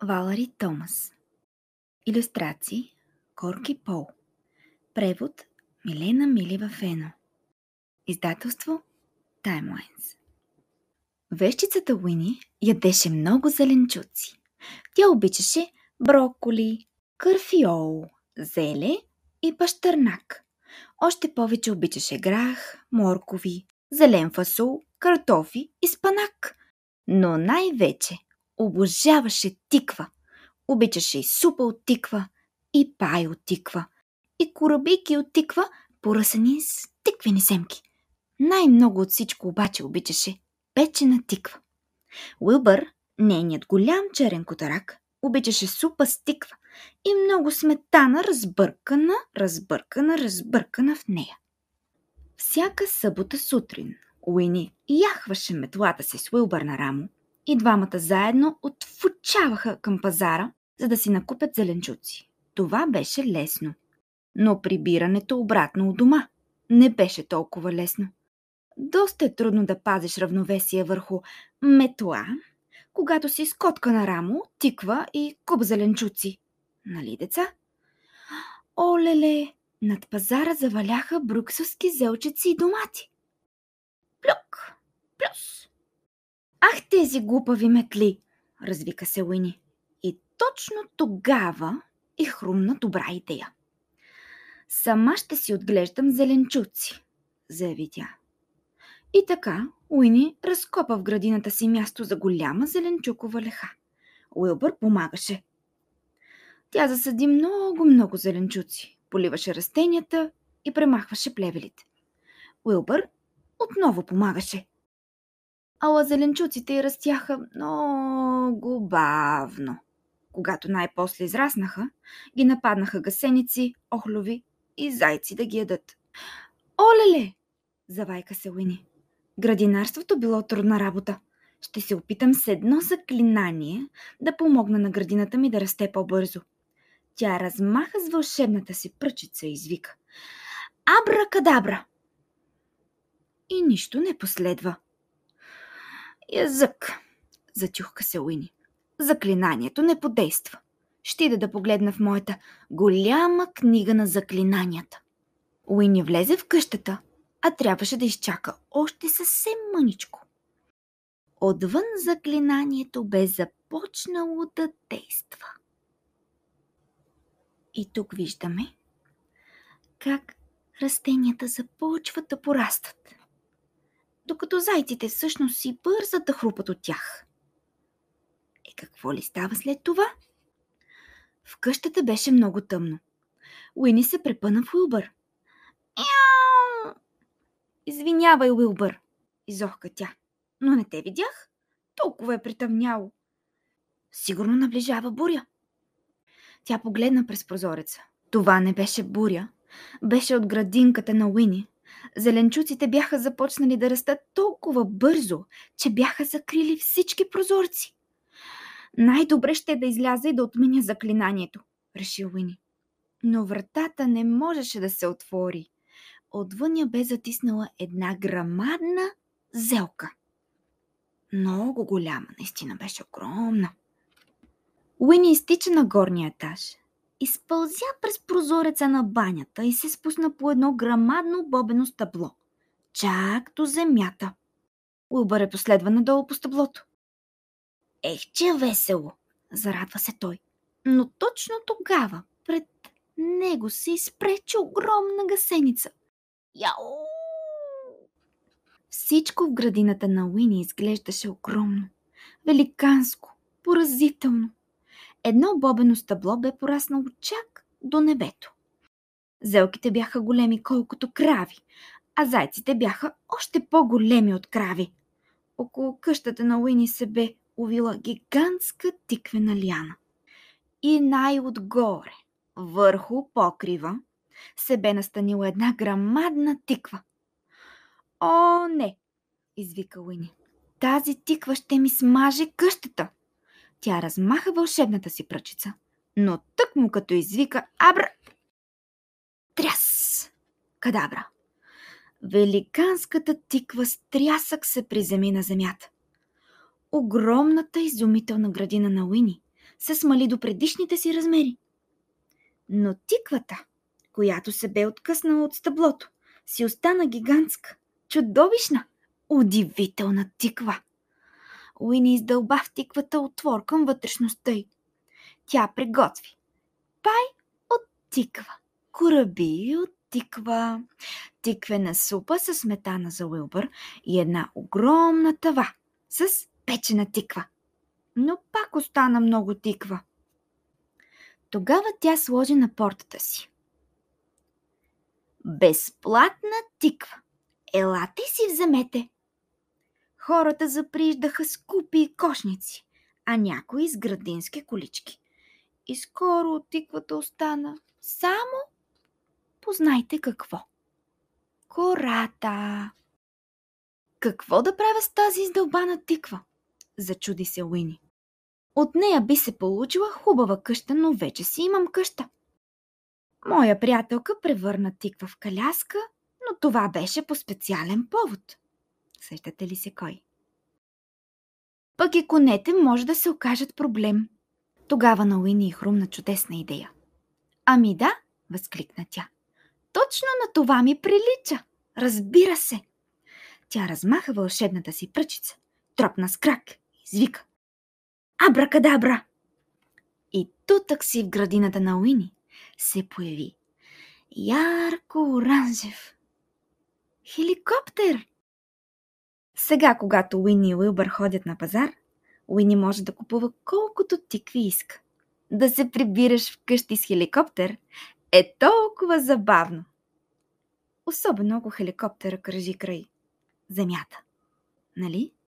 Валари Томас Илюстрации Корки Пол Превод Милена Милева Фено Издателство Таймлайнс Вещицата Уини ядеше много зеленчуци. Тя обичаше броколи, кърфиол, зеле и пащърнак. Още повече обичаше грах, моркови, зелен фасол, картофи и спанак. Но най-вече обожаваше тиква. Обичаше и супа от тиква, и пай от тиква, и корабийки от тиква, поръсани с тиквени семки. Най-много от всичко обаче обичаше печена тиква. Уилбър, нейният голям черен котарак, обичаше супа с тиква и много сметана, разбъркана, разбъркана, разбъркана в нея. Всяка събота сутрин Уини яхваше метлата си с Уилбър на рамо и двамата заедно отфучаваха към пазара, за да си накупят зеленчуци. Това беше лесно. Но прибирането обратно у дома не беше толкова лесно. Доста е трудно да пазиш равновесие върху метла, когато си скотка на рамо, тиква и куп зеленчуци. Нали, деца? Олеле, над пазара заваляха бруксовски зелчици и домати. Плюк, плюс. Ах, тези глупави метли, развика се Уини. И точно тогава и хрумна добра идея. Сама ще си отглеждам зеленчуци, заяви тя. И така Уини разкопа в градината си място за голяма зеленчукова леха. Уилбър помагаше. Тя засади много-много зеленчуци, поливаше растенията и премахваше плевелите. Уилбър отново помагаше. Ала зеленчуците й растяха много бавно. Когато най-после израснаха, ги нападнаха гасеници, охлови и зайци да ги ядат. Олеле! Завайка се Уини. Градинарството било трудна работа. Ще се опитам с едно заклинание да помогна на градината ми да расте по-бързо. Тя размаха с вълшебната си пръчица и извика. Абра-кадабра! И нищо не последва. Язък, затюхка се Уини. Заклинанието не подейства. Ще ида да погледна в моята голяма книга на заклинанията. Уини влезе в къщата, а трябваше да изчака още съвсем мъничко. Отвън заклинанието бе започнало да действа. И тук виждаме как растенията започват да порастат, докато зайците всъщност си бързат да хрупат от тях. Е, какво ли става след това? В къщата беше много тъмно. Уини се препъна в Уилбър. Яу! Извинявай, Уилбър, изохка тя. Но не те видях. Толкова е притъмняло. Сигурно наближава буря. Тя погледна през прозореца. Това не беше буря. Беше от градинката на Уини. Зеленчуците бяха започнали да растат толкова бързо, че бяха закрили всички прозорци. Най-добре ще е да изляза и да отменя заклинанието, реши Уини. Но вратата не можеше да се отвори. Отвън я бе затиснала една грамадна зелка. Много голяма, наистина беше огромна. Уини изтича на горния етаж. Изпълзя през прозореца на банята и се спусна по едно грамадно бобено стъбло. Чак до земята. Уилбър е последва надолу по стъблото. Ех, че весело! Зарадва се той. Но точно тогава пред него се изпрече огромна гасеница. Яу! Всичко в градината на Уини изглеждаше огромно, великанско, поразително. Едно бобено стъбло бе пораснало чак до небето. Зелките бяха големи колкото крави, а зайците бяха още по-големи от крави. Около къщата на Уини се бе увила гигантска тиквена ляна. И най-отгоре, върху покрива, се бе настанила една грамадна тиква. О, не! извика Уини. Тази тиква ще ми смаже къщата. Тя размаха вълшебната си пръчица, но тък му като извика Абра... Тряс! Кадабра! Великанската тиква с трясък се приземи на земята. Огромната изумителна градина на Уини се смали до предишните си размери. Но тиквата, която се бе откъснала от стъблото, си остана гигантска, чудовищна, удивителна тиква. Уини издълба в тиквата отвор към вътрешността й. Тя приготви пай от тиква, кораби от тиква, тиквена супа с сметана за Уилбър и една огромна тава с печена тиква. Но пак остана много тиква. Тогава тя сложи на портата си. Безплатна тиква. Елате си вземете. Хората заприждаха с купи и кошници, а някои с градински колички. И скоро от тиквата остана само познайте какво. Кората. Какво да правя с тази издълбана тиква? Зачуди се Уини. От нея би се получила хубава къща, но вече си имам къща. Моя приятелка превърна тиква в каляска, но това беше по специален повод. Сещате ли се кой? Пък и конете може да се окажат проблем. Тогава на Уини и хрумна чудесна идея. Ами да, възкликна тя. Точно на това ми прилича. Разбира се. Тя размаха вълшебната си пръчица, тропна с крак и извика. Абракадабра! И тутък си в градината на Уини се появи ярко-оранжев хеликоптер. Сега, когато Уини и Уилбър ходят на пазар, Уини може да купува колкото тикви иска. Да се прибираш вкъщи с хеликоптер е толкова забавно. Особено ако хеликоптера кръжи край земята. Нали?